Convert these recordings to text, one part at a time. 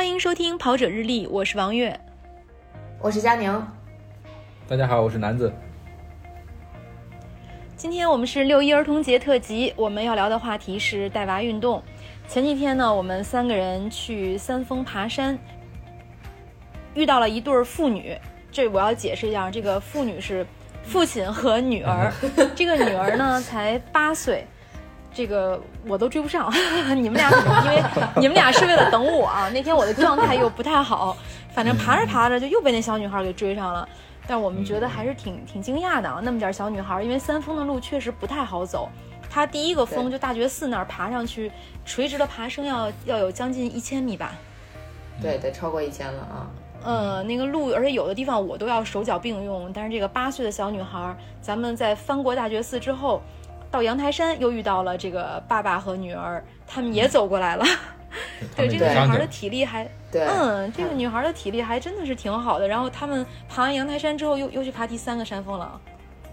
欢迎收听《跑者日历》，我是王悦，我是佳宁。大家好，我是南子。今天我们是六一儿童节特辑，我们要聊的话题是带娃运动。前几天呢，我们三个人去三峰爬山，遇到了一对父女。这我要解释一下，这个父女是父亲和女儿。这个女儿呢才八岁，这个我都追不上。你们俩可能 因为你们俩是为了等我啊。那天我的状态又不太好，反正爬着爬着就又被那小女孩给追上了。但我们觉得还是挺挺惊讶的啊，那么点小女孩，因为三峰的路确实不太好走。她第一个峰就大觉寺那儿爬上去，垂直的爬升要要有将近一千米吧？对，得超过一千了啊。嗯，那个路，而且有的地方我都要手脚并用。但是这个八岁的小女孩，咱们在翻过大觉寺之后，到阳台山又遇到了这个爸爸和女儿，他们也走过来了。对，这个女孩的体力还，嗯，这个女孩的体力还真的是挺好的。然后他们爬完阳台山之后，又又去爬第三个山峰了，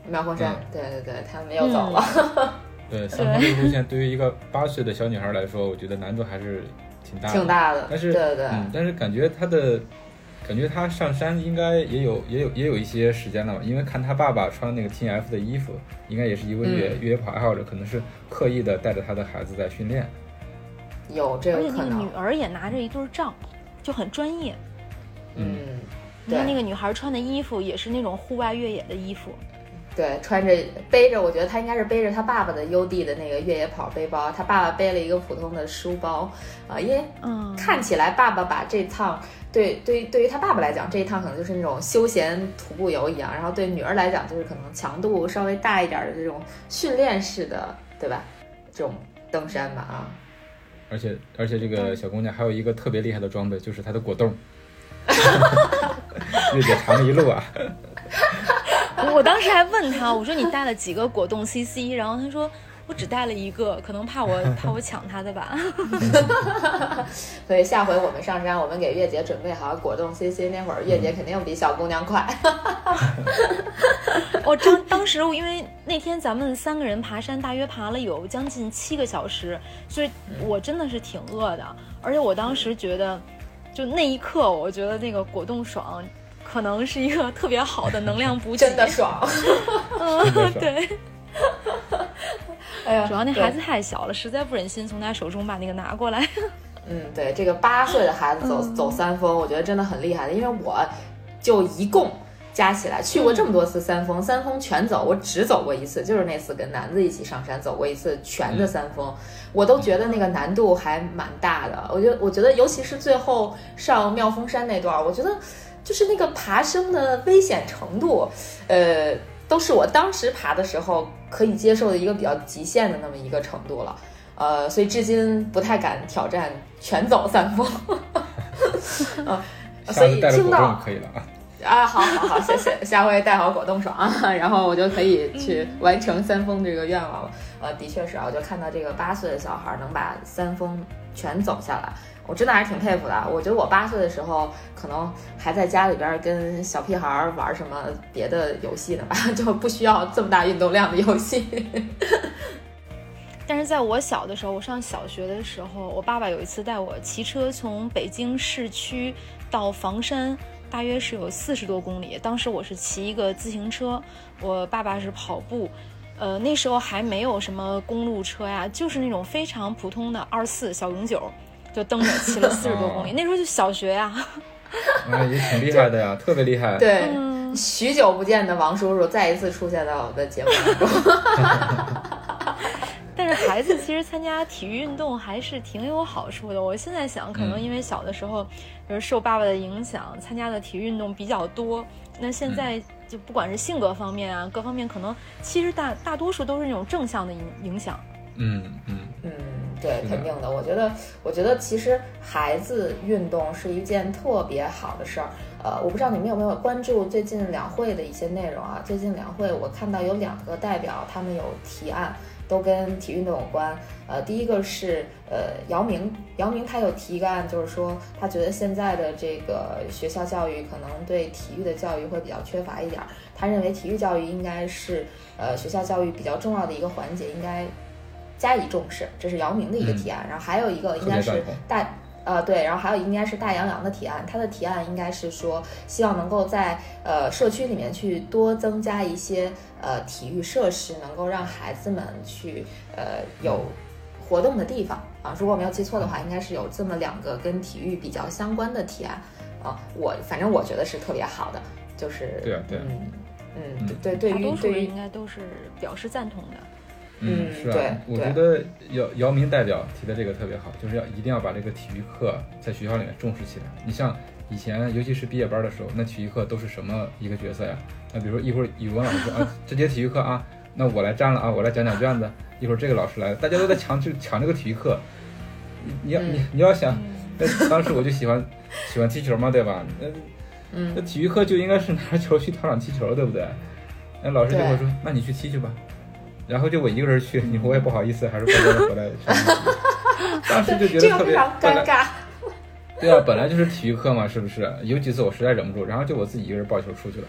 苗峰山。对对对，他们又走了。对，三峰这个路线对于一个八岁的小女孩来说，我觉得难度还是挺大，挺大的。但是，对对，嗯但是感觉她的，感觉他上山应该也有也有也有一些时间了吧？因为看他爸爸穿那个 T F 的衣服，应该也是一位越越野跑爱好者，可能是刻意的带着他的孩子在训练。有这个可能，而且那个女儿也拿着一对杖，就很专业。嗯，你看那个女孩穿的衣服也是那种户外越野的衣服。对，穿着背着，我觉得他应该是背着他爸爸的 UD 的那个越野跑背包，他爸爸背了一个普通的书包啊，因为看起来爸爸把这趟对对对于他爸爸来讲，这一趟可能就是那种休闲徒步游一样，然后对女儿来讲就是可能强度稍微大一点的这种训练式的，对吧？这种登山吧啊。而且而且这个小姑娘还有一个特别厉害的装备，就是她的果冻。月姐尝了一路啊！我当时还问她，我说你带了几个果冻 CC？然后她说我只带了一个，可能怕我 怕我抢他的吧。所以下回我们上山，我们给月姐准备好果冻 CC，那会儿月姐肯定比小姑娘快。我当当时因为那天咱们三个人爬山，大约爬了有将近七个小时，所以我真的是挺饿的。而且我当时觉得，就那一刻，我觉得那个果冻爽，可能是一个特别好的能量补给。真的爽，嗯，对。哎呀，主要那孩子太小了，实在不忍心从他手中把那个拿过来。嗯，对，这个八岁的孩子走走三峰，我觉得真的很厉害的，因为我就一共。加起来去过这么多次三峰，三峰全走，我只走过一次，就是那次跟楠子一起上山走过一次全的三峰，我都觉得那个难度还蛮大的。我觉得，我觉得尤其是最后上妙峰山那段，我觉得就是那个爬升的危险程度，呃，都是我当时爬的时候可以接受的一个比较极限的那么一个程度了。呃，所以至今不太敢挑战全走三峰。啊，所以听到可以了啊。啊，好，好，好，谢谢 下回带好果冻爽，然后我就可以去完成三峰这个愿望了。呃，的确是啊，我就看到这个八岁的小孩能把三峰全走下来，我真的还是挺佩服的。我觉得我八岁的时候可能还在家里边跟小屁孩玩什么别的游戏呢吧，就不需要这么大运动量的游戏。但是在我小的时候，我上小学的时候，我爸爸有一次带我骑车从北京市区到房山。大约是有四十多公里，当时我是骑一个自行车，我爸爸是跑步，呃，那时候还没有什么公路车呀，就是那种非常普通的二四小永久，就蹬着骑了四十多公里，那时候就小学呀，那也挺厉害的呀，特别厉害。对，许久不见的王叔叔再一次出现在我的节目当中。但是孩子其实参加体育运动还是挺有好处的。我现在想，可能因为小的时候，就是受爸爸的影响，参加的体育运动比较多。那现在就不管是性格方面啊，各方面，可能其实大大多数都是那种正向的影影响。嗯嗯嗯，对，肯定的。我觉得，我觉得其实孩子运动是一件特别好的事儿。呃，我不知道你们有没有关注最近两会的一些内容啊？最近两会我看到有两个代表，他们有提案。都跟体育运动有关，呃，第一个是呃姚明，姚明他有提一个案，就是说他觉得现在的这个学校教育可能对体育的教育会比较缺乏一点儿，他认为体育教育应该是呃学校教育比较重要的一个环节，应该加以重视，这是姚明的一个提案。然后还有一个应该是大呃，对，然后还有应该是大洋洋的提案，他的提案应该是说，希望能够在呃社区里面去多增加一些呃体育设施，能够让孩子们去呃有活动的地方啊。如果没有记错的话，应该是有这么两个跟体育比较相关的提案啊。我反正我觉得是特别好的，就是对啊对啊嗯嗯，对，对大于对应该都是表示赞同的。嗯是啊我觉得姚姚明代表提的这个特别好，就是要一定要把这个体育课在学校里面重视起来。你像以前，尤其是毕业班的时候，那体育课都是什么一个角色呀？那比如说一会儿语文老师说啊，这节体育课啊，那我来占了啊，我来讲讲卷子。一会儿这个老师来了，大家都在抢这抢这个体育课。你你要你你要想，那当时我就喜欢喜欢踢球嘛，对吧？那嗯那体育课就应该是拿着球去操场踢球，对不对？那老师就会说，那你去踢去吧。然后就我一个人去，你我也不好意思，还是乖乖的回来。当时就觉得特别尴尬。对啊，本来就是体育课嘛，是不是？有几次我实在忍不住，然后就我自己一个人抱球出去了。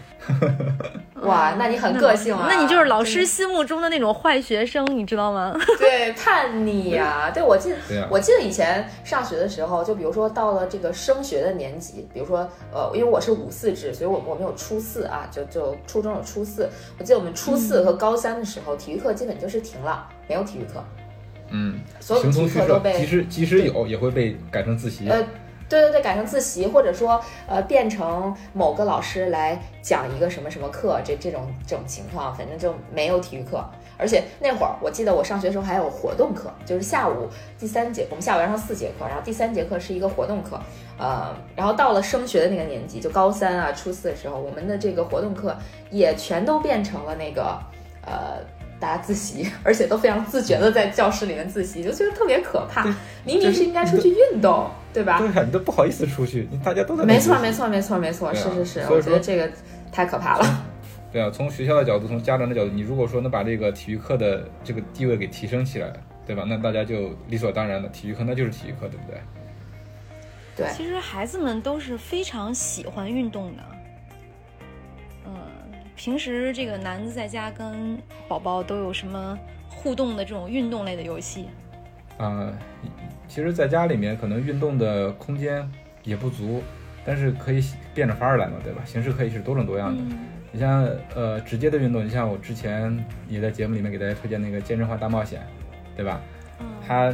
哇，那你很个性啊！那你就是老师心目中的那种坏学生，你知道吗？对叛逆呀、对我记我记得以前上学的时候，就比如说到了这个升学的年级，比如说呃，因为我是五四制，所以我我们有初四啊，就就初中有初四。我记得我们初四和高三的时候，体育课基本就是停了，没有体育课，嗯，所有的体育课都被即使即使有，也会被改成自习。呃，对对对，改成自习，或者说呃变成某个老师来讲一个什么什么课，这这种这种情况，反正就没有体育课。而且那会儿我记得我上学的时候还有活动课，就是下午第三节，我们下午要上四节课，然后第三节课是一个活动课，呃，然后到了升学的那个年级，就高三啊、初四的时候，我们的这个活动课也全都变成了那个呃。大家自习，而且都非常自觉的在教室里面自习，就觉得特别可怕。明明是应该出去运动，对吧？对啊，你都不好意思出去，你大家都在没错，没错，没错，没错，啊是是是，所以我觉得这个太可怕了。对啊，从学校的角度，从家长的角度，你如果说能把这个体育课的这个地位给提升起来，对吧？那大家就理所当然的，体育课那就是体育课，对不对？对，其实孩子们都是非常喜欢运动的。嗯，平时这个男子在家跟宝宝都有什么互动的这种运动类的游戏？啊、其实在家里面可能运动的空间也不足，但是可以变着法儿来嘛，对吧？形式可以是多种多样的。嗯你像呃直接的运动，你像我之前也在节目里面给大家推荐那个健身环大冒险，对吧？嗯它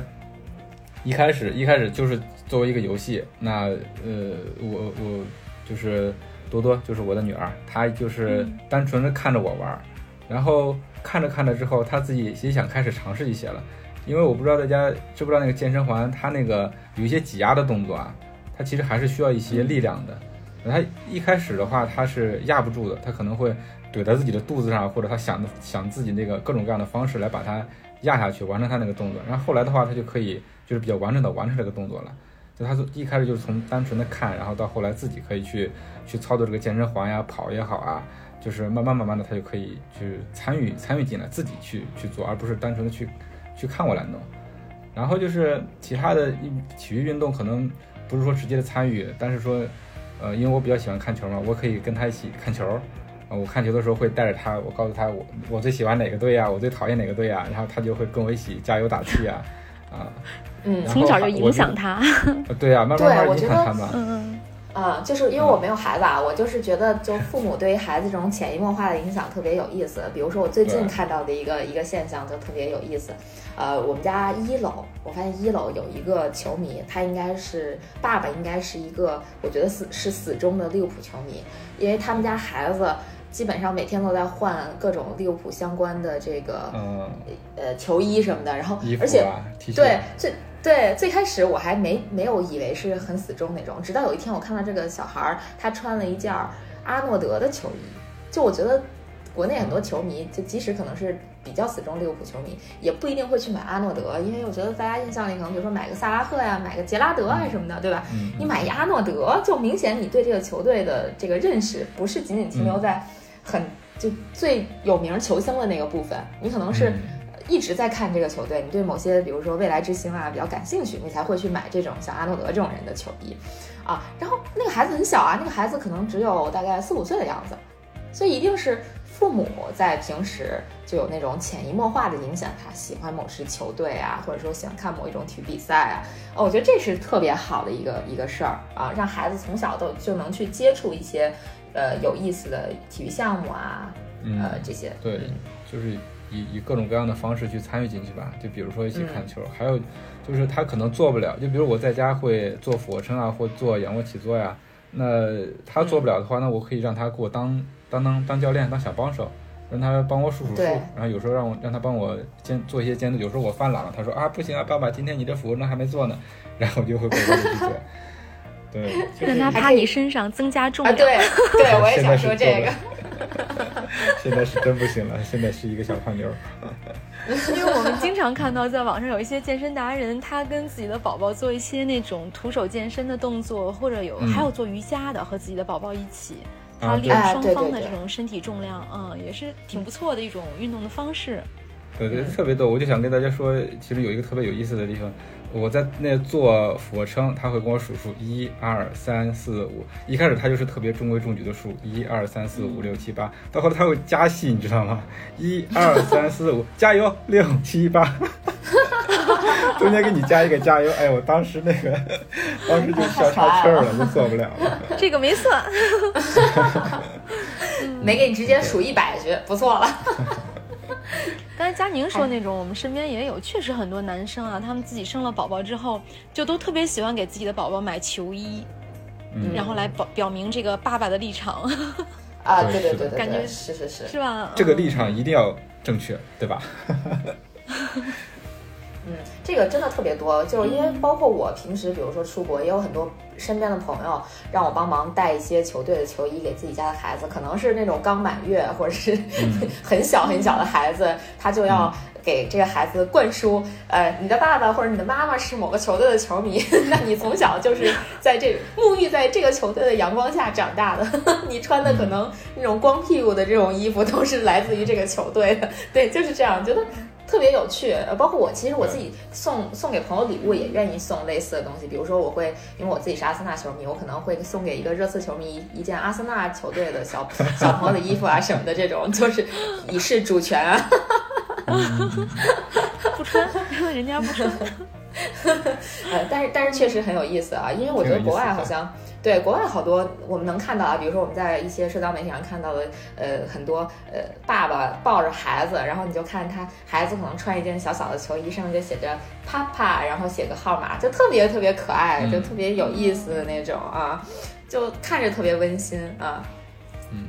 一开始一开始就是作为一个游戏，那呃我我就是多多就是我的女儿，她就是嗯单纯的看着我玩儿，然后看着看着之后，她自己也想开始尝试一些了，因为我不知道大家知不知道那个健身环，它那个有一些挤压的动作啊，它其实还是需要一些力量的。它一开始的话，它是压不住的，它可能会怼在自己的肚子上，或者他想的想自己那个各种各样的方式来把它压下去，完成他那个动作。然后后来的话，他就可以就是比较完整的完成这个动作了。就他一开始就是从单纯的看，然后到后来自己可以去去操作这个健身环呀、跑也好啊，就是慢慢慢慢的他就可以去参与参与进来，自己去去做，而不是单纯的去去看我来弄。然后就是其他的一体育运动，可能不是说直接的参与，但是说，呃，因为我比较喜欢看球嘛，我可以跟他一起看球。啊，我看球的时候会带着他，我告诉他我我最喜欢哪个队呀、我最讨厌哪个队呀、然后他就会跟我一起加油打气呀、啊，嗯从小就影响他。呃对呀、慢慢慢慢影响他嘛。嗯啊、就是因为我没有孩子啊，我就是觉得，就父母对于孩子这种潜移默化的影响特别有意思。比如说，我最近看到的一个一个现象就特别有意思。呃，我们家一楼，我发现一楼有一个球迷，他应该是爸爸，应该是一个我觉得死是死忠的利物浦球迷，因为他们家孩子基本上每天都在换各种利物浦相关的这个、嗯，呃球衣什么的，然后而且对啊，最对最开始我还没没有以为是很死忠那种，直到有一天我看到这个小孩儿，他穿了一件儿阿诺德的球衣，就我觉得国内很多球迷，就即使可能是比较死忠利物浦球迷，也不一定会去买阿诺德，因为我觉得大家印象里可能比如说买个萨拉赫呀，买个杰拉德啊什么的，对吧？嗯，你买一阿诺德，就明显你对这个球队的这个认识不是仅仅停留在很就最有名球星的那个部分，你可能是嗯一直在看这个球队，你对某些比如说未来之星啊比较感兴趣，你才会去买这种像阿诺德这种人的球衣啊。然后那个孩子很小啊，那个孩子可能只有大概四五岁的样子，所以一定是父母在平时就有那种潜移默化的影响他喜欢某支球队啊，或者说喜欢看某一种体育比赛啊，哦，我觉得这是特别好的一个一个事儿啊，让孩子从小都就能去接触一些呃有意思的体育项目啊，呃这些。对，就是以以各种各样的方式去参与进去吧，就比如说一起看球，还有就是他可能做不了，就比如我在家会做俯卧撑啊，或做仰卧起坐呀，那他做不了的话，那我可以让他给我当。当当当教练，当小帮手，让他帮我数数数，然后有时候让我让他帮我监做一些监督。有时候我犯懒了，他说啊不行啊，爸爸，今天你这俯卧撑还没做呢，然后我就会乖乖的去做。对，让他趴你身上增加重量。对对，我也 想说这个。现在是真不行了，现在是一个小胖妞。因为我们经常看到在网上有一些健身达人，他跟自己的宝宝做一些那种徒手健身的动作，或者有还有做瑜伽的，和自己的宝宝一起。他练双方的这种身体重量，嗯，也是挺不错的一种运动的方式。对对，特别逗。我就想跟大家说，其实有一个特别有意思的地方。我在那做俯卧撑，他会跟我数数一二三四五。一开始他就是特别中规中矩的数一二三四五六七八，到后来他会加戏，你知道吗？一二三四五，加油六七八，中间给你加一个加油。哎，我当时那个，当时就笑岔气了，就做不了了。这个没算，没给你直接数一百句，不错了。刚才佳宁说那种，我们身边也有，确实很多男生啊，他们自己生了宝宝之后，就都特别喜欢给自己的宝宝买球衣，嗯然后来表表明这个爸爸的立场。啊，对对对对，感觉是是是，是吧？这个立场一定要正确，对吧？嗯，这个真的特别多，就是因为包括我平时，比如说出国，也有很多身边的朋友让我帮忙带一些球队的球衣给自己家的孩子，可能是那种刚满月或者是 很小很小的孩子，他就要给这个孩子灌输，呃，你的爸爸或者你的妈妈是某个球队的球迷，那你从小就是在这沐浴在这个球队的阳光下长大的，你穿的可能那种光屁股的这种衣服都是来自于这个球队的，对，就是这样，觉得。特别有趣，呃，包括我，其实我自己送送给朋友礼物也愿意送类似的东西，比如说我会，因为我自己是阿森纳球迷，我可能会送给一个热刺球迷一件阿森纳球队的小 小朋友的衣服啊什么的，这种就是以示主权啊。不穿，人家不穿。呃，但是但是确实很有意思啊，因为我觉得国外好像。对，国外好多我们能看到啊，比如说我们在一些社交媒体上看到的，呃，很多呃爸爸抱着孩子，然后你就看他孩子可能穿一件小小的球衣，上面就写着 Papa，然后写个号码，就特别特别可爱，就特别有意思的那种啊，就看着特别温馨啊。嗯，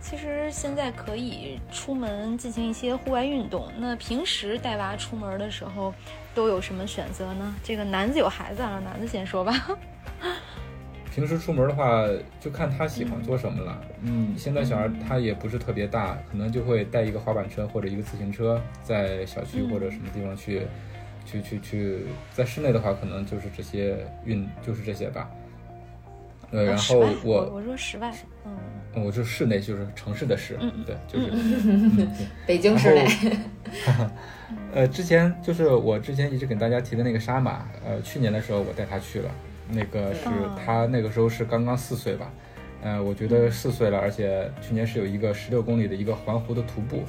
其实现在可以出门进行一些户外运动，那平时带娃出门的时候都有什么选择呢？这个男子有孩子，让男子先说吧。平时出门的话，就看他喜欢做什么了。嗯，现在小孩他也不是特别大，可能就会带一个滑板车或者一个自行车，在小区或者什么地方去，去去去。在室内的话，可能就是这些运，就是这些吧。呃，然后我我说室外，嗯，我就室内就是城市的市，嗯对，就是 北京市内。呃，之前就是我之前一直给大家提的那个沙马，呃，去年的时候我带他去了。那个是他那个时候是刚刚四岁吧，呃，我觉得四岁了，而且去年是有一个十六公里的一个环湖的徒步，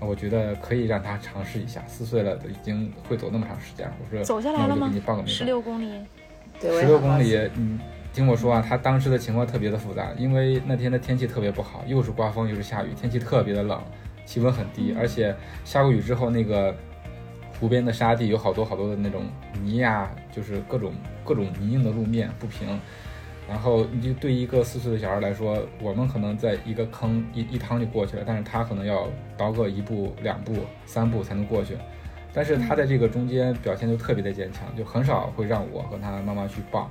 我觉得可以让他尝试一下。四岁了都已经会走那么长时间了，我说走下来了吗？给你报个名。十六公里，十六公里，嗯听我说啊，他当时的情况特别的复杂，因为那天的天气特别不好，又是刮风又是下雨，天气特别的冷，气温很低，而且下过雨之后那个。湖边的沙地有好多好多的那种泥呀，就是各种各种泥泞的路面不平，然后你就对一个四岁的小孩来说，我们可能在一个坑一一趟就过去了，但是他可能要倒个一步两步三步才能过去，但是他在这个中间表现就特别的坚强，就很少会让我和他妈妈去抱，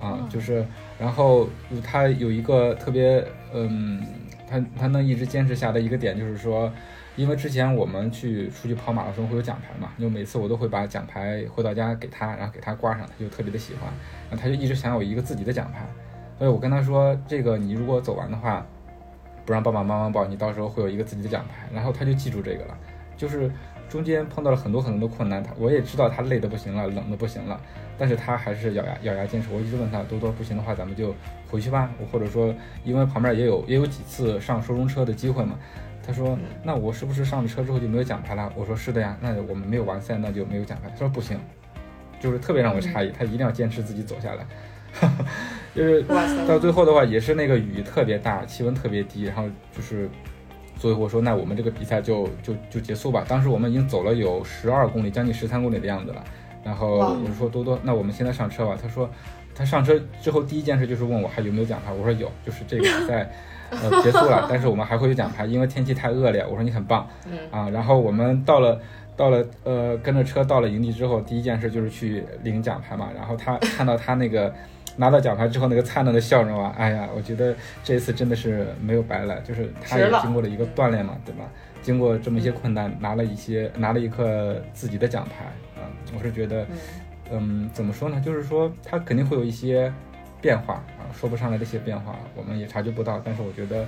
啊，就是然后他有一个特别嗯，他他能一直坚持下的一个点就是说。因为之前我们去出去跑马拉松会有奖牌嘛，就每次我都会把奖牌回到家给他，然后给他挂上，他就特别的喜欢，然后他就一直想有一个自己的奖牌，所以我跟他说，这个你如果走完的话，不让爸爸妈妈抱，你到时候会有一个自己的奖牌，然后他就记住这个了，就是中间碰到了很多很多的困难，他我也知道他累得不行了，冷的不行了，但是他还是咬牙咬牙坚持。我一直问他多多不行的话，咱们就回去吧，或者说因为旁边也有也有几次上收容车的机会嘛。他说：“那我是不是上了车之后就没有奖牌了？”我说：“是的呀，那我们没有完赛，那就没有奖牌。”他说：“不行，就是特别让我诧异，他一定要坚持自己走下来。就是到最后的话，也是那个雨特别大，气温特别低，然后就是所以我说：“那我们这个比赛就就就结束吧。”当时我们已经走了有十二公里，将近十三公里的样子了。然后我就说：“多多，那我们现在上车吧。”他说：“他上车之后第一件事就是问我还有没有奖牌。”我说：“有，就是这个比赛。”呃，结束了，但是我们还会有奖牌，因为天气太恶劣。我说你很棒，啊，然后我们到了，到了，呃，跟着车到了营地之后，第一件事就是去领奖牌嘛。然后他看到他那个拿到奖牌之后那个灿烂的笑容啊，哎呀，我觉得这一次真的是没有白来，就是他也经过了一个锻炼嘛，对吧？经过这么一些困难，拿了一些，拿了一个自己的奖牌啊，我是觉得，嗯，怎么说呢？就是说他肯定会有一些。变化啊，说不上来这些变化，我们也察觉不到。但是我觉得，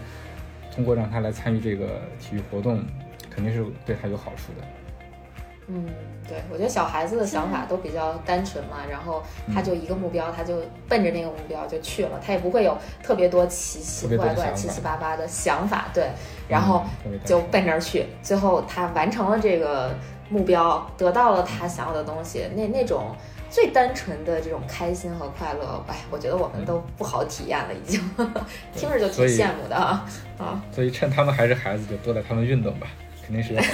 通过让他来参与这个体育活动，肯定是对他有好处的。嗯，对，我觉得小孩子的想法都比较单纯嘛，然后他就一个目标，他就奔着那个目标就去了，他也不会有特别多奇奇怪怪、七七八八的想法。对，然后就奔着去，最后他完成了这个目标，得到了他想要的东西，那那种。最单纯的这种开心和快乐，哎，我觉得我们都不好体验了，已经 听着就挺羡慕的啊啊！所以趁他们还是孩子，就多带他们运动吧，肯定是要。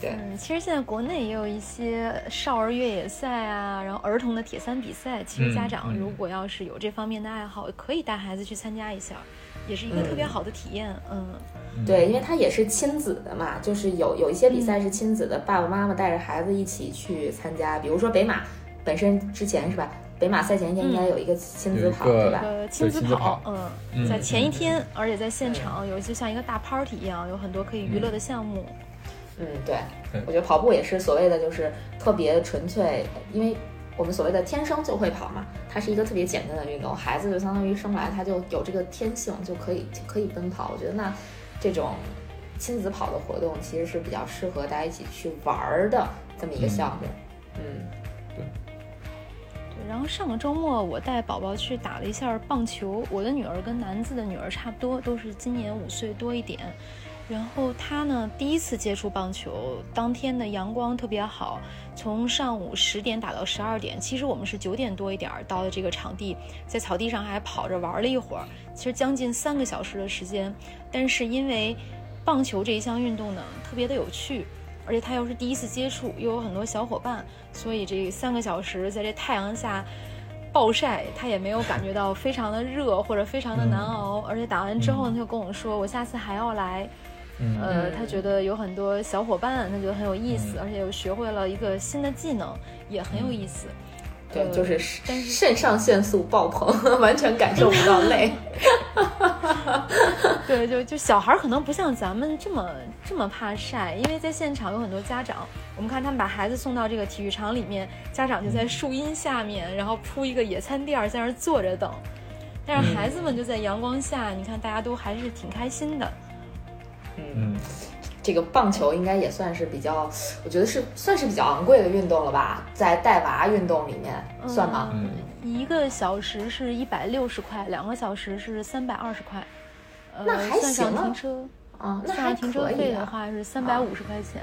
对，其实现在国内也有一些少儿越野赛啊，然后儿童的铁三比赛，其实家长如果要是有这方面的爱好，可以带孩子去参加一下，也是一个特别好的体验。嗯，对，因为它也是亲子的嘛，就是有有一些比赛是亲子的，爸爸妈妈带着孩子一起去参加，比如说北马。本身之前是吧？北马赛前一天应该有一个亲子跑，对吧？呃，亲子跑，嗯，在前一天，而且在现场有就像一个大 party 一样，有很多可以娱乐的项目。嗯，对，我觉得跑步也是所谓的就是特别纯粹，因为我们所谓的天生就会跑嘛，它是一个特别简单的运动，孩子就相当于生来他就有这个天性，就可以可以奔跑。我觉得那这种亲子跑的活动其实是比较适合大家一起去玩儿的这么一个项目。嗯。然后上个周末我带宝宝去打了一下棒球，我的女儿跟南子的女儿差不多，都是今年五岁多一点。然后她呢第一次接触棒球，当天的阳光特别好，从上午十点打到十二点。其实我们是九点多一点到的这个场地，在草地上还跑着玩了一会儿，其实将近三个小时的时间。但是因为棒球这一项运动呢特别的有趣。而且他又是第一次接触，又有很多小伙伴，所以这三个小时在这太阳下暴晒，他也没有感觉到非常的热或者非常的难熬。而且打完之后，他就跟我说：“我下次还要来。”呃，他觉得有很多小伙伴，他觉得很有意思，而且又学会了一个新的技能，也很有意思。对，就是肾上腺素爆棚，完全感受不到累。对，就就小孩可能不像咱们这么这么怕晒，因为在现场有很多家长，我们看他们把孩子送到这个体育场里面，家长就在树荫下面，然后铺一个野餐垫在那儿坐着等，但是孩子们就在阳光下，你看大家都还是挺开心的。嗯。这个棒球应该也算是比较，我觉得是算是比较昂贵的运动了吧，在带娃运动里面算吗？嗯，一个小时是一百六十块，两个小时是三百二十块，那还行停车啊，那还停车费的话是三百五十块钱。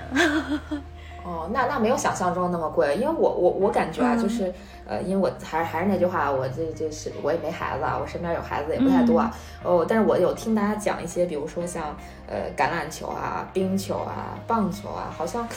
哦，那那没有想象中那么贵，因为我我我感觉啊，就是呃，因为我还是还是那句话，我这这是我也没孩子啊，我身边有孩子也不太多啊。哦，但是我有听大家讲一些，比如说像呃橄榄球啊、冰球啊、棒球啊，好像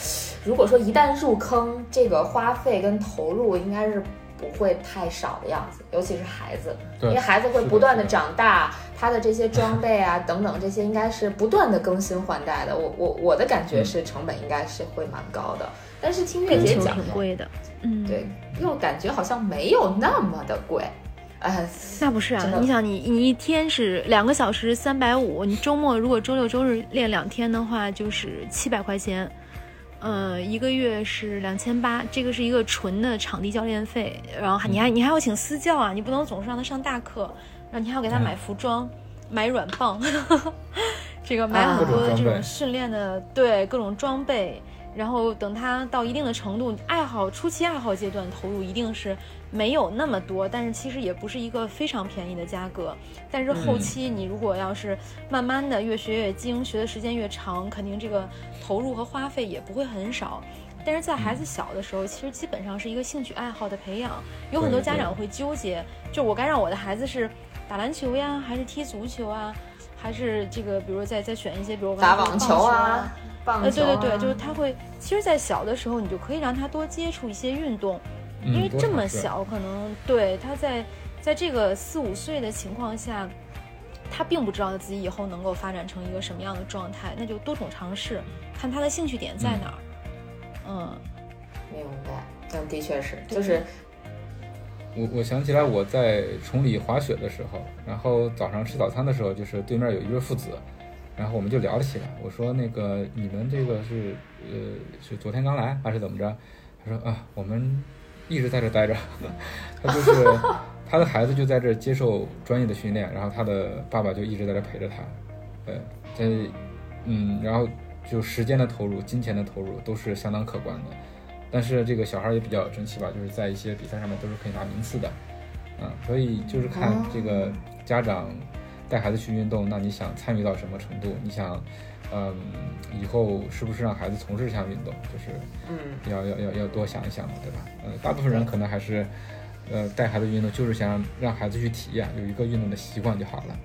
如果说一旦入坑，这个花费跟投入应该是。不会太少的样子，尤其是孩子，因为孩子会不断的长大，他的这些装备啊 等等这些应该是不断的更新换代的。我我我的感觉是成本应该是会蛮高的，但是听月姐讲，挺贵的，嗯，对，又感觉好像没有那么的贵，哎，那不是啊，你想你你一天是两个小时三百五，你周末如果周六周日练两天的话就是七百块钱。呃，一个月是两千八，这个是一个纯的场地教练费，然后你还你还要请私教啊，你不能总是让他上大课，然后你还要给他买服装、买软棒，这个买很多的这种训练的，对各种装备，然后等他到一定的程度，爱好初期爱好阶段投入一定是没有那么多，但是其实也不是一个非常便宜的价格。但是后期你如果要是慢慢的越学越精，学的时间越长，肯定这个投入和花费也不会很少。但是在孩子小的时候，其实基本上是一个兴趣爱好的培养。有很多家长会纠结，就我该让我的孩子是打篮球呀，还是踢足球啊，还是这个，比如再再选一些，比如打网球啊，棒球。呃，对对对，就是他会，其实，在小的时候，你就可以让他多接触一些运动，因为这么小，可能对他在在这个四五岁的情况下，他并不知道自己以后能够发展成一个什么样的状态，那就多种尝试，看他的兴趣点在哪儿。嗯，明白。但的确是，就是我我想起来我在崇礼滑雪的时候，然后早上吃早餐的时候，就是对面有一对父子，然后我们就聊了起来。我说那个你们这个是呃是昨天刚来还是怎么着？他说啊，我们一直在这待着。他就是 他的孩子就在这接受专业的训练，然后他的爸爸就一直在这陪着他。对，在嗯，然后。就时间的投入、金钱的投入都是相当可观的，但是这个小孩也比较争气吧，就是在一些比赛上面都是可以拿名次的，嗯，所以就是看这个家长带孩子去运动，那你想参与到什么程度？你想，嗯，以后是不是让孩子从事这项运动？就是，嗯，要要要要多想一想，对吧？呃，大部分人可能还是，呃，带孩子运动就是想让孩子去体验，有一个运动的习惯就好了。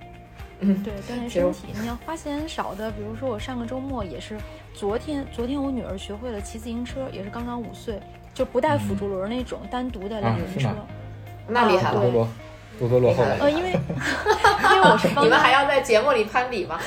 嗯，对，锻炼身体。你要花钱少的，比如说我上个周末也是，昨天昨天我女儿学会了骑自行车，也是刚刚五岁，就不带辅助轮那种，单独的两轮车。那厉害了，多多多多落后了。呃，因为 因为我是 你们还要在节目里攀比吗？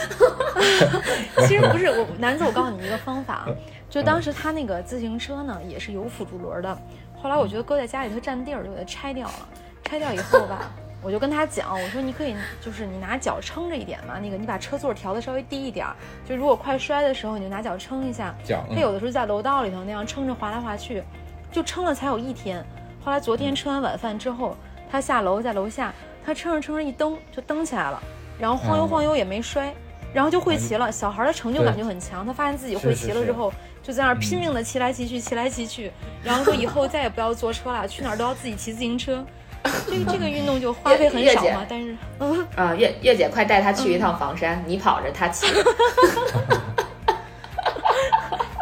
其实不是，我男子，我告诉你一个方法，就当时他那个自行车呢也是有辅助轮的，后来我觉得搁在家里头占地儿，就给它拆掉了。拆掉以后吧。我就跟他讲，我说你可以，就是你拿脚撑着一点嘛，那个你把车座调的稍微低一点，就如果快摔的时候，你就拿脚撑一下。脚。他有的时候在楼道里头那样撑着滑来滑去，就撑了才有一天。后来昨天吃完晚饭之后，他下楼在楼下，他撑着撑着一蹬就蹬起来了，然后晃悠晃悠也没摔，然后就会骑了。小孩的成就感就很强，他发现自己会骑了之后，就在那儿拼命的骑来骑去，骑来骑去，然后说以后再也不要坐车了，去哪儿都要自己骑自行车。这个这个运动就花费很少嘛，但是，嗯啊，月月姐快带他去一趟房山，你跑着他骑。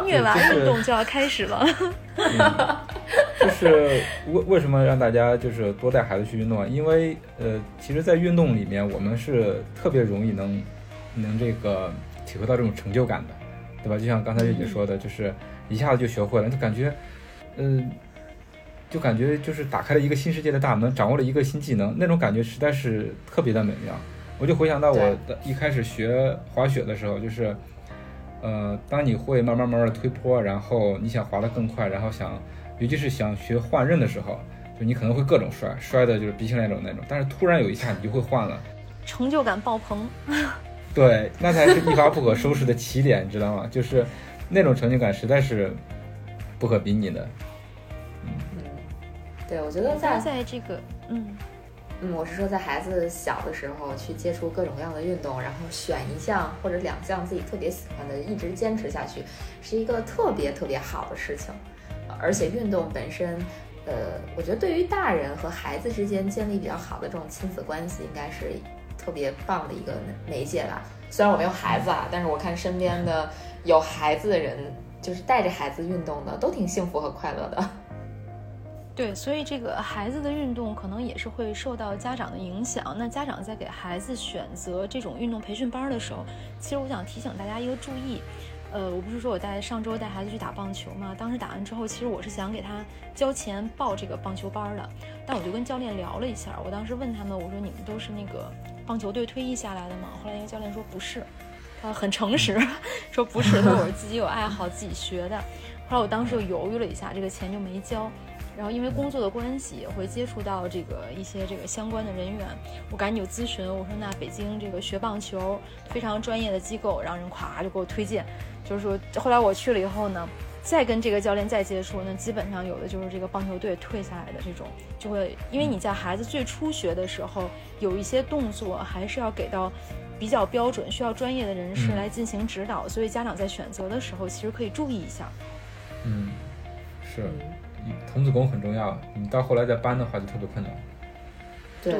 虐娃运动就要开始了。就是为为什么让大家就是多带孩子去运动啊？因为呃，其实，在运动里面，我们是特别容易能能这个体会到这种成就感的，对吧？就像刚才月姐说的，就是一下子就学会了，就感觉，嗯。就感觉就是打开了一个新世界的大门，掌握了一个新技能，那种感觉实在是特别的美妙。我就回想到我的一开始学滑雪的时候，就是，呃，当你会慢慢慢慢的推坡，然后你想滑得更快，然后想，尤其是想学换刃的时候，就你可能会各种摔，摔的就是鼻青脸肿那种。但是突然有一下你就会换了，成就感爆棚。对，那才是一发不可收拾的起点，你知道吗？就是那种成就感实在是不可比拟的。对，我觉得在在这个，嗯嗯，我是说在孩子小的时候去接触各种各样的运动，然后选一项或者两项自己特别喜欢的，一直坚持下去，是一个特别特别好的事情。而且运动本身，呃，我觉得对于大人和孩子之间建立比较好的这种亲子关系，应该是特别棒的一个媒介吧。虽然我没有孩子啊，但是我看身边的有孩子的人，就是带着孩子运动的，都挺幸福和快乐的。对，所以这个孩子的运动可能也是会受到家长的影响。那家长在给孩子选择这种运动培训班的时候，其实我想提醒大家一个注意。呃，我不是说我带上周带孩子去打棒球嘛，当时打完之后，其实我是想给他交钱报这个棒球班的。但我就跟教练聊了一下，我当时问他们，我说你们都是那个棒球队退役下来的吗？后来一个教练说不是，他很诚实，说不是，他说我是自己有爱好自己学的。后来我当时就犹豫了一下，这个钱就没交。然后因为工作的关系，也会接触到这个一些这个相关的人员，我赶紧就咨询，我说那北京这个学棒球非常专业的机构，让人咵就给我推荐，就是说后来我去了以后呢，再跟这个教练再接触，那基本上有的就是这个棒球队退下来的这种，就会因为你在孩子最初学的时候，有一些动作还是要给到比较标准，需要专业的人士来进行指导，所以家长在选择的时候其实可以注意一下。嗯，是，童子功很重要，你到后来再搬的话就特别困难。对，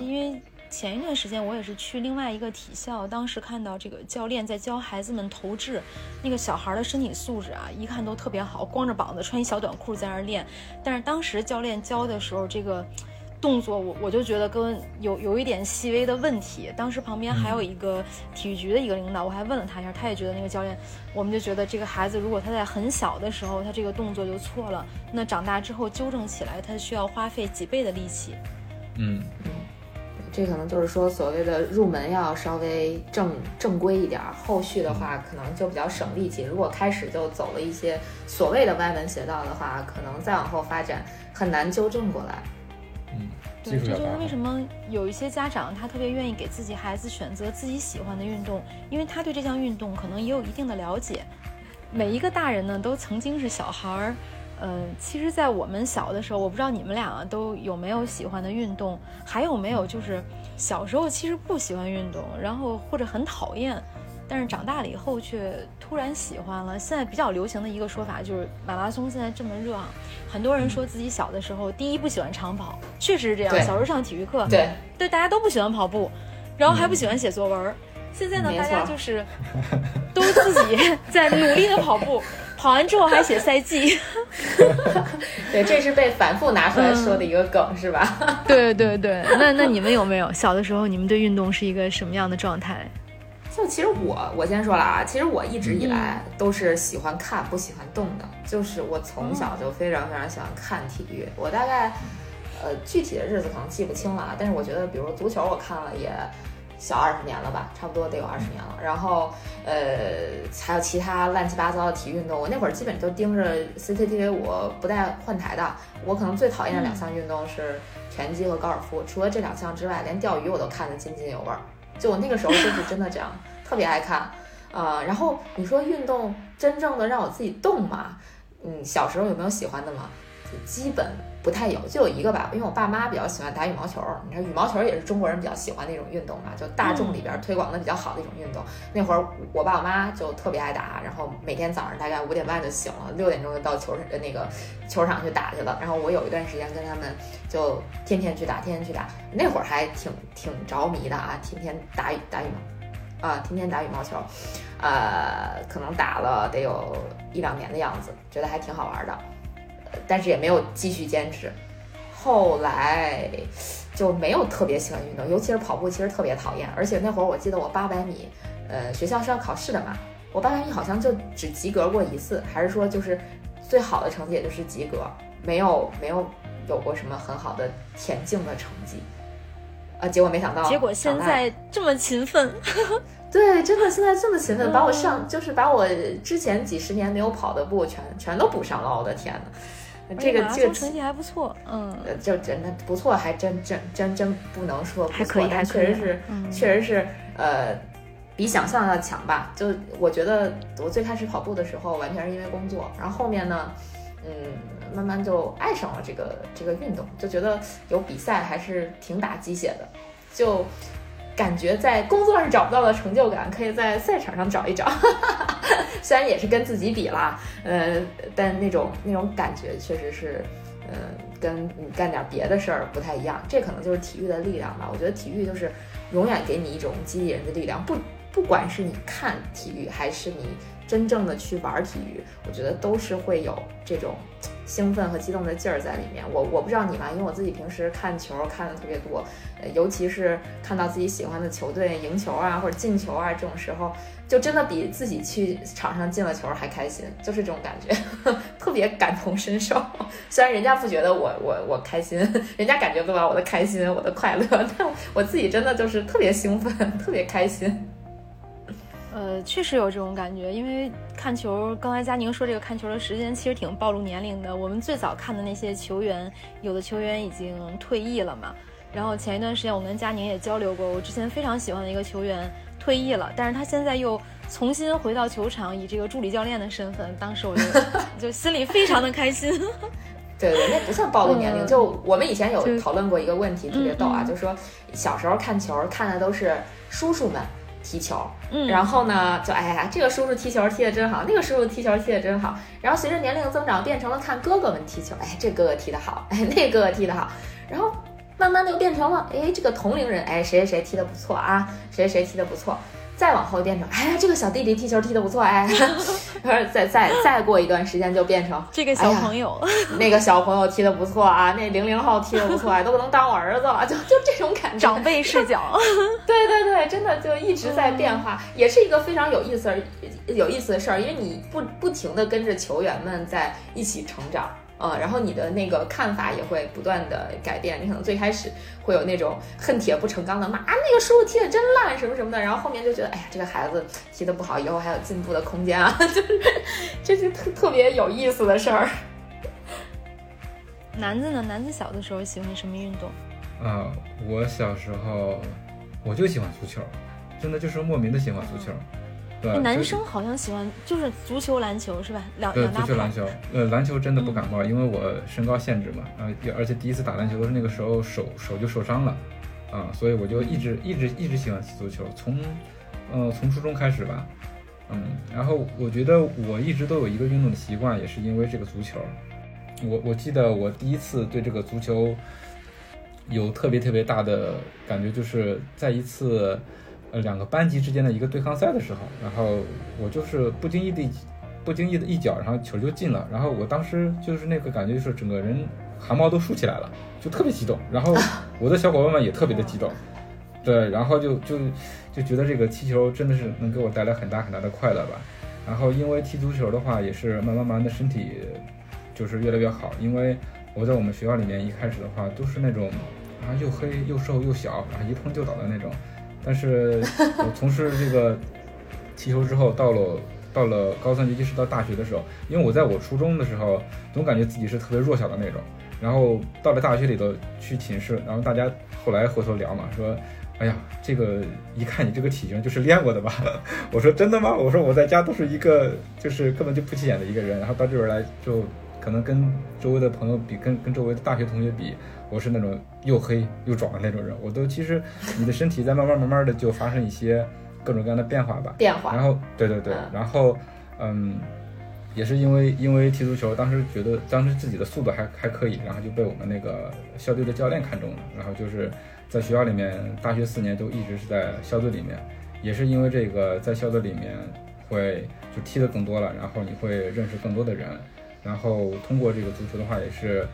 因为前一段时间我也是去另外一个体校，当时看到这个教练在教孩子们投掷，那个小孩的身体素质啊，一看都特别好，光着膀子穿一小短裤在那儿练。但是当时教练教的时候，这个。动作我我就觉得跟有有一点细微的问题。当时旁边还有一个体育局的一个领导，我还问了他一下，他也觉得那个教练，我们就觉得这个孩子如果他在很小的时候他这个动作就错了，那长大之后纠正起来他需要花费几倍的力气。嗯嗯，这可能就是说所谓的入门要稍微正正规一点，后续的话可能就比较省力气。如果开始就走了一些所谓的歪门邪道的话，可能再往后发展很难纠正过来。对，这就是为什么有一些家长他特别愿意给自己孩子选择自己喜欢的运动，因为他对这项运动可能也有一定的了解。每一个大人呢，都曾经是小孩儿，嗯，其实，在我们小的时候，我不知道你们俩都有没有喜欢的运动，还有没有就是小时候其实不喜欢运动，然后或者很讨厌。但是长大了以后却突然喜欢了。现在比较流行的一个说法就是马拉松现在这么热啊，很多人说自己小的时候第一不喜欢长跑，确实是这样。小时候上体育课，对对，大家都不喜欢跑步，然后还不喜欢写作文。现在呢，大家就是 都自己在努力的跑步，跑完之后还写赛季。对，这是被反复拿出来说的一个梗，是吧？对对对，那那你们有没有小的时候，你们对运动是一个什么样的状态？就其实我我先说了啊，其实我一直以来都是喜欢看不喜欢动的，就是我从小就非常非常喜欢看体育。我大概呃具体的日子可能记不清了啊，但是我觉得比如足球我看了也小二十年了吧，差不多得有二十年了。然后呃还有其他乱七八糟的体育运动，我那会儿基本就盯着 CCTV 五不带换台的。我可能最讨厌的两项运动是拳击和高尔夫，除了这两项之外，连钓鱼我都看得津津有味儿。就我那个时候就是真的这样，特别爱看，呃，然后你说运动真正的让我自己动嘛，嗯，小时候有没有喜欢的嘛？基本不太有，就有一个吧，因为我爸妈比较喜欢打羽毛球，你看羽毛球也是中国人比较喜欢的一种运动嘛，就大众里边推广的比较好的一种运动。那会儿我爸我妈就特别爱打，然后每天早上大概五点半就醒了，六点钟就到球那个球场去打去了。然后我有一段时间跟他们就天天去打，天天去打，那会儿还挺挺着迷的啊，天天打羽打羽毛啊，天天打羽毛球，呃，可能打了得有一两年的样子，觉得还挺好玩的。但是也没有继续坚持，后来就没有特别喜欢运动，尤其是跑步，其实特别讨厌。而且那会儿我记得我八百米，呃，学校是要考试的嘛，我八百米好像就只及格过一次，还是说就是最好的成绩也就是及格，没有没有有过什么很好的田径的成绩，啊，结果没想到，结果现在这么勤奋。对，真的现在这么勤奋，把我上就是把我之前几十年没有跑的步全全都补上了，我的天呐，这个这个成绩还不错，嗯，就真的不错，还真真真真不能说不错，但确实是确实是呃比想象要强吧。就我觉得我最开始跑步的时候完全是因为工作，然后后面呢，嗯，慢慢就爱上了这个这个运动，就觉得有比赛还是挺打鸡血的，就。感觉在工作上找不到的成就感，可以在赛场上找一找。虽然也是跟自己比啦，呃，但那种那种感觉确实是，呃，跟你干点别的事儿不太一样。这可能就是体育的力量吧。我觉得体育就是永远给你一种激励人的力量。不，不管是你看体育，还是你真正的去玩体育，我觉得都是会有这种。兴奋和激动的劲儿在里面，我我不知道你吧，因为我自己平时看球看的特别多，呃，尤其是看到自己喜欢的球队赢球啊或者进球啊这种时候，就真的比自己去场上进了球还开心，就是这种感觉，特别感同身受。虽然人家不觉得我我我开心，人家感觉不到我的开心我的快乐，但我自己真的就是特别兴奋，特别开心。呃，确实有这种感觉，因为看球，刚才佳宁说这个看球的时间其实挺暴露年龄的。我们最早看的那些球员，有的球员已经退役了嘛。然后前一段时间我跟佳宁也交流过，我之前非常喜欢的一个球员退役了，但是他现在又重新回到球场，以这个助理教练的身份。当时我就 就心里非常的开心。对对，那不算暴露年龄。就我们以前有讨论过一个问题，特别逗啊，就说小时候看球看的都是叔叔们。踢球，嗯，然后呢，就哎呀，这个叔叔踢球踢得真好，那个叔叔踢球踢得真好。然后随着年龄增长，变成了看哥哥们踢球，哎，这哥哥踢得好，哎，那哥哥踢得好。然后慢慢的又变成了，哎，这个同龄人，哎，谁谁谁踢得不错啊，谁谁谁踢得不错。再往后变成，哎呀，这个小弟弟踢球踢得不错，哎，再再再过一段时间就变成这个小朋友，那个小朋友踢得不错啊，那零零后踢得不错，啊，都不能当我儿子了，就就这种感觉。长辈视角，对对对，真的就一直在变化，也是一个非常有意思、有意思的事儿，因为你不不停的跟着球员们在一起成长。呃，然后你的那个看法也会不断的改变。你可能最开始会有那种恨铁不成钢的骂啊，那个叔叔踢的真烂什么什么的，然后后面就觉得，哎呀，这个孩子踢的不好，以后还有进步的空间啊，就是这是特特别有意思的事儿。男子呢？男子小的时候喜欢什么运动？啊，我小时候我就喜欢足球，真的就是莫名的喜欢足球。男生好像喜欢就是足球、篮球是吧？两对足球、篮球，呃，篮球真的不感冒，因为我身高限制嘛，啊，而且第一次打篮球是那个时候手手就受伤了，啊，所以我就一直一直一直喜欢踢足球，从，呃，从初中开始吧，嗯，然后我觉得我一直都有一个运动的习惯，也是因为这个足球，我我记得我第一次对这个足球有特别特别大的感觉，就是在一次。呃，两个班级之间的一个对抗赛的时候，然后我就是不经意的、不经意的一脚，然后球就进了。然后我当时就是那个感觉，就是整个人汗毛都竖起来了，就特别激动。然后 我的小伙伴们也特别的激动，对，然后就就就觉得这个踢球真的是能给我带来很大很大的快乐吧。然后因为踢足球的话，也是慢慢慢的身体就是越来越好。因为我在我们学校里面一开始的话都是那种啊又黑又瘦又小，然后一碰就倒的那种。但是我 从事这个踢球之后，到了到了高三，尤其是到大学的时候，因为我在我初中的时候，总感觉自己是特别弱小的那种。然后到了大学里头去寝室，然后大家后来回头聊嘛，说：“哎呀，这个一看你这个体型就是练过的吧？” 我说：“真的吗？”我说：“我在家都是一个就是根本就不起眼的一个人，然后到这边来就可能跟周围的朋友比，跟跟周围的大学同学比。”我是那种又黑又壮的那种人，我都其实 你的身体在慢慢慢慢的就发生一些各种各样的变化吧。变化。然后对对对，然后嗯，也是因为因为踢足球，当时觉得当时自己的速度还还可以，然后就被我们那个校队的教练看中了。然后就是在学校里面，大学四年都一直是在校队里面，也是因为这个在校队里面会就踢得更多了，然后你会认识更多的人，然后通过这个足球的话也是。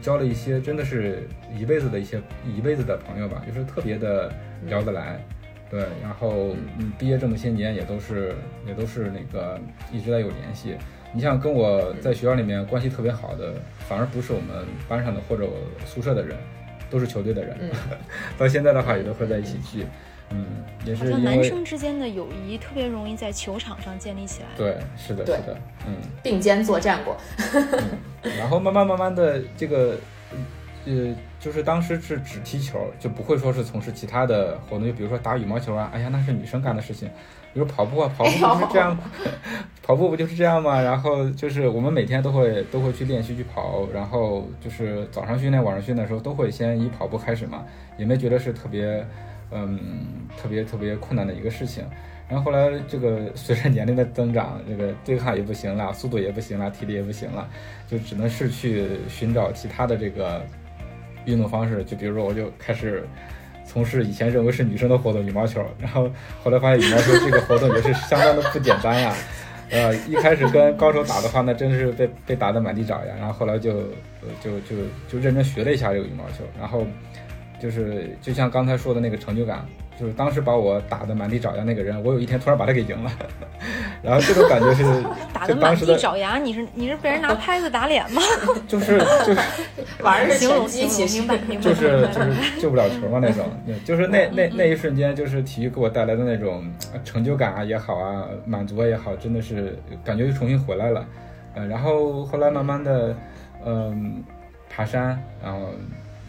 交了一些真的是一辈子的一些一辈子的朋友吧，就是特别的聊得来，对，然后嗯，毕业这么些年也都是也都是那个一直在有联系。你像跟我在学校里面关系特别好的，反而不是我们班上的或者宿舍的人，都是球队的人，到现在的话也都会在一起聚。嗯，也是因为男生之间的友谊特别容易在球场上建立起来。对，是的，是的，嗯，并肩作战过。然后慢慢慢慢的，这个，呃，就是当时是只踢球，就不会说是从事其他的活动，就比如说打羽毛球啊，哎呀，那是女生干的事情。比如跑步啊，跑步不是这样，跑步不就是这样吗？然后就是我们每天都会都会去练习去跑，然后就是早上训练、晚上训练的时候，都会先以跑步开始嘛，也没觉得是特别。嗯，特别特别困难的一个事情。然后后来这个随着年龄的增长，这个对抗也不行了，速度也不行了，体力也不行了，就只能是去寻找其他的这个运动方式。就比如说，我就开始从事以前认为是女生的活动——羽毛球。然后后来发现羽毛球这个活动也是相当的不简单呀。呃，一开始跟高手打的话，那真是被被打得满地找呀。然后后来就就就就认真学了一下这个羽毛球，然后。就是就像刚才说的那个成就感，就是当时把我打的满地找牙那个人，我有一天突然把他给赢了，然后这种感觉是 打的满地找牙，你是你是被人拿拍子打脸吗？就是就是玩儿形容形容明白明白，就是就是救不了球嘛那种，就是那那那一瞬间，就是体育给我带来的那种成就感啊也好啊，满足也好，真的是感觉又重新回来了，呃，然后后来慢慢的，嗯，爬山，然后。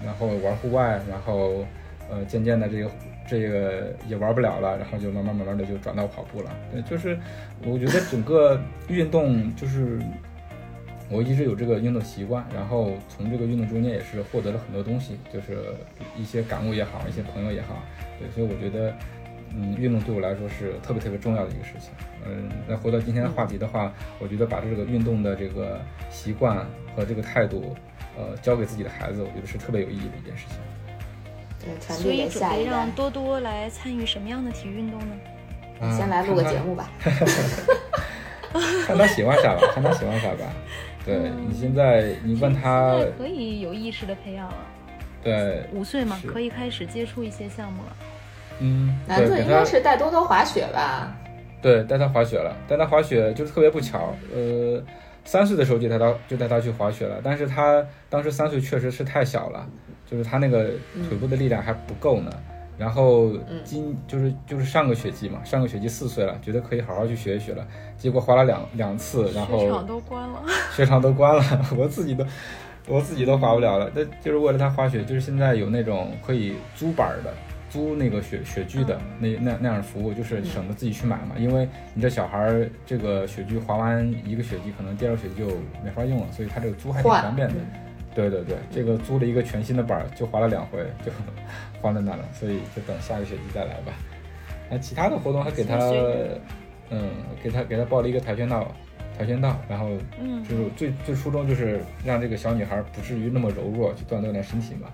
然后玩户外，然后，呃，渐渐的这个这个也玩不了了，然后就慢慢慢慢的就转到跑步了。对，就是我觉得整个运动就是我一直有这个运动习惯，然后从这个运动中间也是获得了很多东西，就是一些感悟也好，一些朋友也好。对，所以我觉得嗯，运动对我来说是特别特别重要的一个事情。嗯，那回到今天的话题的话，我觉得把这个运动的这个习惯和这个态度，呃，教给自己的孩子，我觉得是特别有意义的一件事情。对，传所以递给下一代准备让。多多来参与什么样的体育运动呢？啊先来录个节，目吧。看他 看他喜欢啥吧，看他喜欢啥吧。对嗯你现在你问他现，在可以有意识的培养了，对，五岁嘛，可以开始接触一些项目了。嗯，男子应该是带多多滑雪吧？对，带他滑雪了，带他滑雪就是特别不巧，呃，三岁的时候就带他就带他去滑雪了，但是他当时三岁确实是太小了，就是他那个腿部的力量还不够呢。然后今就是就是上个学期嘛，上个学期四岁了，觉得可以好好去学一学了，结果滑了两两次，然后雪场都关了，雪场都关了，我自己都我自己都滑不了了。那就是为了他滑雪，就是现在有那种可以租板儿的，租那个雪雪具的那那那样的服务，就是省得自己去买嘛。因为你这小孩儿这个雪具滑完一个雪季，可能第二个雪季就没法用了，所以他这个租还挺方便的。对对对，这个租了一个全新的板儿，就滑了两回，就放在那了，所以就等下个雪季再来吧。那其他的活动还给他，嗯，给他给他报了一个跆拳道，跆拳道，然后嗯就是最最初衷就是让这个小女孩不至于那么柔弱，去锻炼锻炼身体嘛。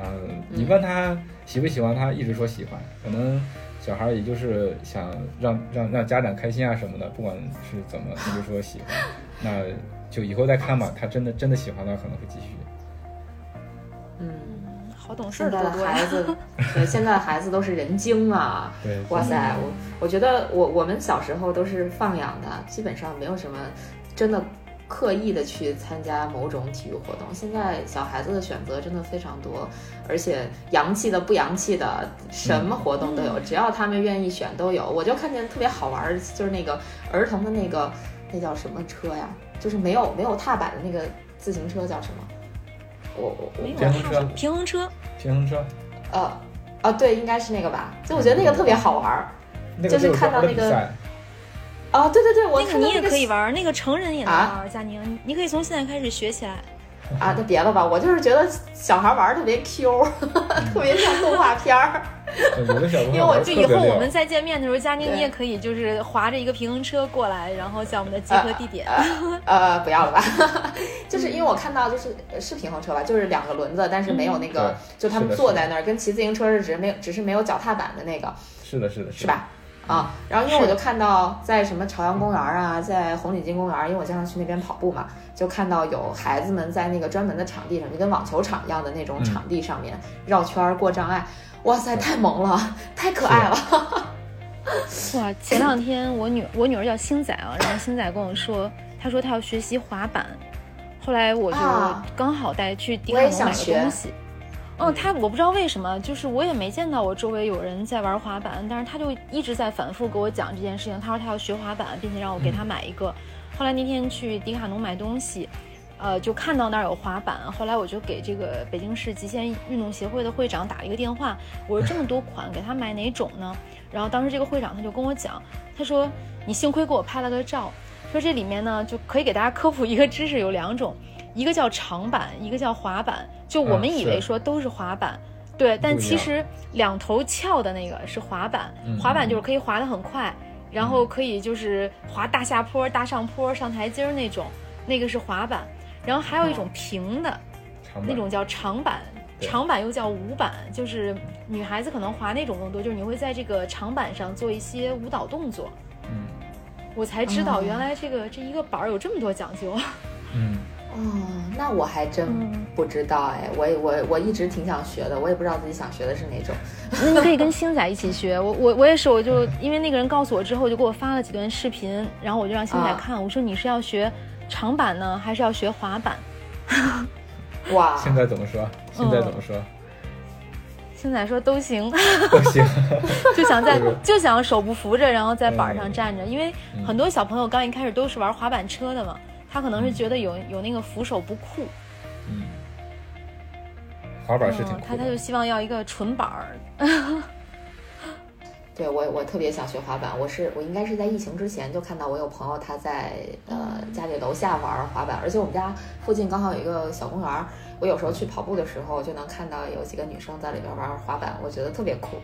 嗯，你问他喜不喜欢，他一直说喜欢。可能小孩也就是想让让让家长开心啊什么的，不管是怎么，他就说喜欢。那就以后再看吧，他真的真的喜欢的话，可能会继续。嗯，好懂事的。孩子，对，现在的孩子都是人精啊。对，哇塞，我我觉得我我们小时候都是放养的，基本上没有什么真的刻意的去参加某种体育活动。现在小孩子的选择真的非常多，而且洋气的不洋气的，什么活动都有，只要他们愿意选都有。我就看见特别好玩儿，就是那个儿童的那个那叫什么车呀？就是没有没有踏板的那个自行车叫什么？我我我没有平衡车平衡车，平衡车，呃啊对，应该是那个吧？就我觉得那个特别好玩儿。就是看到那个哦，对对对，我那个你也可以玩儿，那个成人也能啊玩儿。佳宁，你可以从现在开始学起来。啊，那别了吧，我就是觉得小孩玩儿特别 Q，特别像动画片儿。因为我就以后我们再见面的时候，佳宁对你也可以就是划着一个平衡车过来，然后在我们的集合地点。呃，不要了吧，就是因为我看到就是呃是平衡车吧，就是两个轮子，但是没有那个，嗯就他们坐在那儿，跟骑自行车是只是没有只是没有脚踏板的那个，是的，是的，是？吧？啊，然后因为我就看到在什么朝阳公园啊，在红领巾公园，因为我经常去那边跑步嘛，就看到有孩子们在那个专门的场地上，就跟网球场一样的那种场地上面绕圈儿过障碍，哇塞，太萌了，太可爱了。哇，前两天我女 我女儿叫星仔啊，然后星仔跟我说，她说她要学习滑板，后来我就啊。刚好带去迪我卡侬买东西。嗯，他我不知道为什么，就是我也没见到我周围有人在玩滑板，但是他就一直在反复给我讲这件事情。他说他要学滑板，并且让我给他买一个。后来那天去迪卡侬买东西，呃，就看到那儿有滑板，后来我就给这个北京市极限运动协会的会长打了一个电话，我说这么多款，给他买哪种呢？然后当时这个会长他就跟我讲，他说你幸亏给我拍了个照，说这里面呢就可以给大家科普一个知识，有两种，一个叫长板，一个叫滑板。就我们嗯以为说都是滑板，对，但其实两头翘的那个是滑板，嗯滑板就是可以滑得很快，然后可以就是滑大下坡、大上坡、上台阶儿那种，那个是滑板。然后还有一种平的，那种叫长板，长板又叫舞板，就是女孩子可能滑那种更多，就是你会在这个长板上做一些舞蹈动作。嗯我才知道哦原来这个、这一个板儿有这么多讲究。嗯，哦，那我还真嗯不知道哎，我也我我一直挺想学的，我也不知道自己想学的是哪种。那你可以跟星仔一起学，我我我也是，我就 因为那个人告诉我之后，就给我发了几段视频，然后我就让星仔啊看，我说你是要学长板呢，还是要学滑板？哇，现在怎么说？现在怎么说？星仔说都行，都行。就想在就想手不扶着，然后在板上站着，因为嗯很多小朋友刚一开始都是玩滑板车的嘛，他可能是觉得有有那个扶手不酷，嗯，滑板是挺嗯，他酷的。他就希望要一个纯板儿。对我我特别想学滑板，我是我应该是在疫情之前就看到我有朋友他在呃家里楼下玩滑板，而且我们家附近刚好有一个小公园儿，我有时候去跑步的时候就能看到有几个女生在里边玩滑板，我觉得特别酷。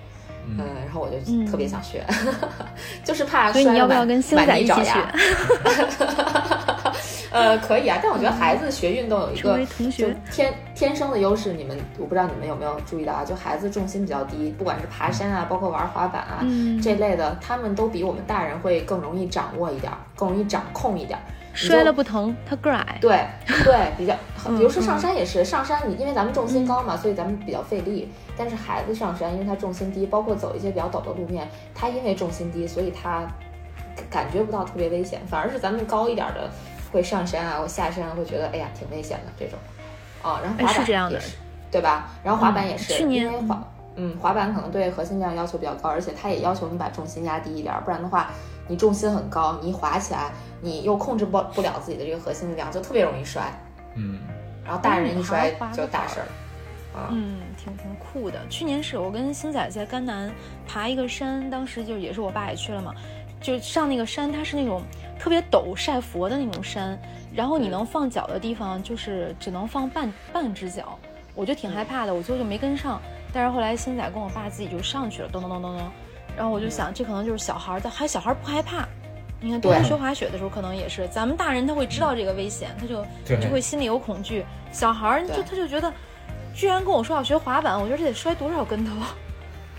嗯，然后我就特别想学，就是怕摔所以你要不要跟星仔一起学？呃，可以啊，但我觉得孩子学运动有一个同学天天生的优势，你们我不知道你们有没有注意到啊？就孩子重心比较低，不管是爬山啊，包括玩滑板啊这类的，他们都比我们大人会更容易掌握一点，更容易掌控一点。摔了不疼，他个矮。对对，比较，比如说上山也是，上山你因为咱们重心高嘛，所以咱们比较费力。但是孩子上山，因为他重心低，包括走一些比较陡的路面，他因为重心低，所以他感觉不到特别危险。反而是咱们高一点的，会上山啊，我下山会觉得哎呀挺危险的这种。啊，然后滑板也是，对吧？然后滑板也是，因为滑，嗯，滑板可能对核心量要求比较高，而且它也要求你把重心压低一点，不然的话，你重心很高，你一滑起来。你又控制不不了自己的这个核心力量，就特别容易摔。嗯，然后大人一摔就大事儿。嗯，挺挺酷的。去年是我跟星仔在甘南爬一个山，当时就也是我爸也去了嘛，就上那个山，它是那种特别陡晒佛的那种山，然后你能放脚的地方就是只能放半半只脚，我就挺害怕的，我最后就没跟上。但是后来星仔跟我爸自己就上去了，咚咚咚咚咚，然后我就想这可能就是小孩的，还小孩不害怕。你看，他学滑雪的时候，可能也是咱们大人他会知道这个危险，他就就会心里有恐惧。小孩儿就他就觉得，居然跟我说要学滑板，我觉得这得摔多少跟头。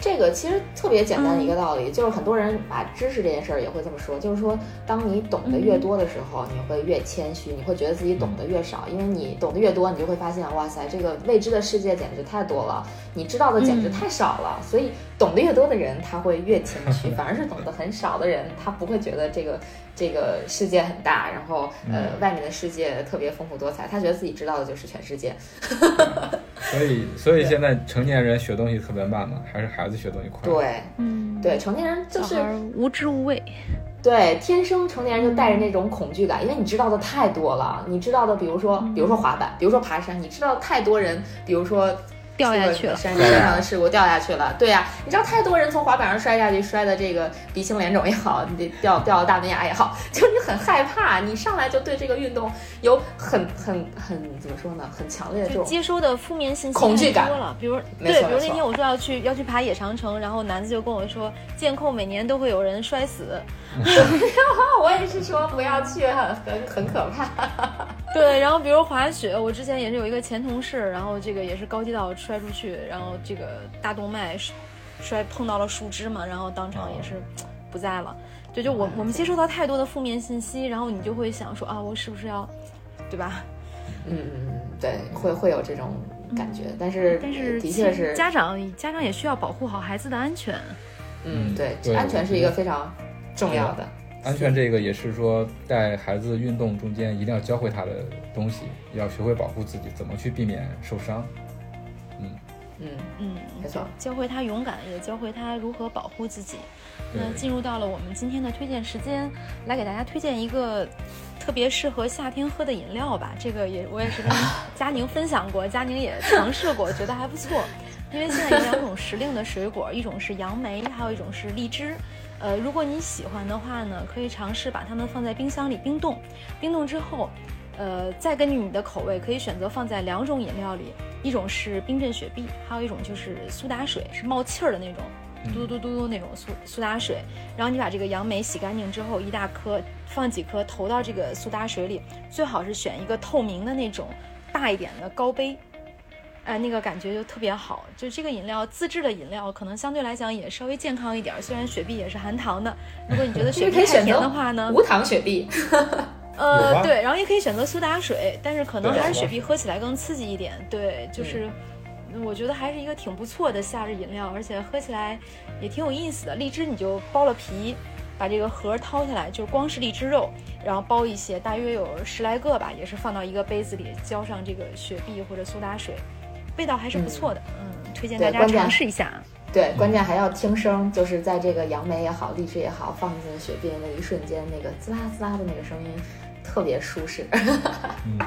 这个其实特别简单的一个道理，就是很多人把知识这件事儿也会这么说，就是说，当你懂得越多的时候，你会越谦虚，你会觉得自己懂得越少，因为你懂得越多，你就会发现，哇塞，这个未知的世界简直太多了，你知道的简直太少了。所以，懂得越多的人，他会越谦虚，反而是懂得很少的人，他不会觉得这个这个世界很大，然后呃，外面的世界特别丰富多彩，他觉得自己知道的就是全世界。所以，所以现在成年人学东西特别慢嘛，还是孩子学东西快？对，嗯，对，成年人就是无知无畏，对，天生成年人就带着那种恐惧感，因为你知道的太多了，你知道的，比如说，比如说滑板，比如说爬山，你知道太多人，比如说。掉下去了，山山上的事故掉下去了。对呀，你知道太多人从滑板上摔下去，摔的这个鼻青脸肿也好，你掉掉了大门牙也好，就你很害怕，你上来就对这个运动有很很很怎么说呢？很强烈的这种接收的负面信息恐惧感了。比如对，比如那天我说要去要去爬野长城，然后男子就跟我说，监控每年都会有人摔死。我也是说不要去，很很很可怕。对，然后比如滑雪，我之前也是有一个前同事，然后这个也是高低道摔出去，然后这个大动脉摔碰到了树枝嘛，然后当场也是不在了。对，就我我们接收到太多的负面信息，然后你就会想说啊，我是不是要，对吧？嗯嗯嗯，对，会会有这种感觉，但是但是的确是家长家长也需要保护好孩子的安全。嗯，对，安全是一个非常。重要的安全，这个也是说带孩子运动中间一定要教会他的东西，要学会保护自己，怎么去避免受伤。嗯嗯嗯，没错，教会他勇敢，也教会他如何保护自己。那进入到了我们今天的推荐时间，来给大家推荐一个特别适合夏天喝的饮料吧。这个也我也是跟 佳宁分享过，佳宁也尝试过，觉得还不错。因为现在有两种时令的水果，一种是杨梅，还有一种是荔枝。呃，如果你喜欢的话呢，可以尝试把它们放在冰箱里冰冻，冰冻之后，呃，再根据你的口味，可以选择放在两种饮料里，一种是冰镇雪碧，还有一种就是苏打水，是冒气儿的那种，嘟嘟嘟嘟那种苏苏打水。然后你把这个杨梅洗干净之后，一大颗放几颗投到这个苏打水里，最好是选一个透明的那种大一点的高杯。哎，那个感觉就特别好。就这个饮料，自制的饮料可能相对来讲也稍微健康一点。虽然雪碧也是含糖的，如果你觉得雪碧 太甜的话呢，无糖雪碧。呃，对，然后也可以选择苏打水，但是可能还是雪碧喝起来更刺激一点。对，就是我觉得还是一个挺不错的夏日饮料，而且喝起来也挺有意思的。荔枝你就剥了皮，把这个核掏下来，就光是荔枝肉，然后剥一些，大约有十来个吧，也是放到一个杯子里，浇上这个雪碧或者苏打水。味道还是不错的，嗯，推荐大家尝试一下。对，关键还要听声，就是在这个杨梅也好，荔枝也好，放进雪碧的那一瞬间，那个滋啦滋啦的那个声音，特别舒适。嗯，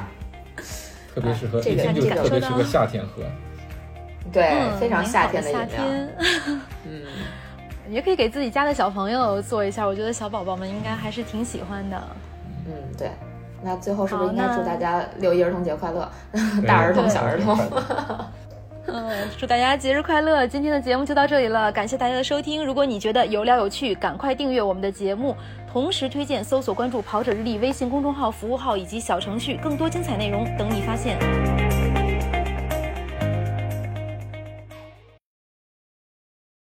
特别适合，这个就特别适合夏天喝。对，非常夏天的饮料。嗯，也可以给自己家的小朋友做一下，我觉得小宝宝们应该还是挺喜欢的。嗯，对。那最后是不是应该祝大家六一儿童节快乐？大儿童、小儿童。嗯，祝大家节日快乐！今天的节目就到这里了，感谢大家的收听。如果你觉得有料有趣，赶快订阅我们的节目，同时推荐搜索关注“跑者日历”微信公众号、服务号以及小程序，更多精彩内容等你发现。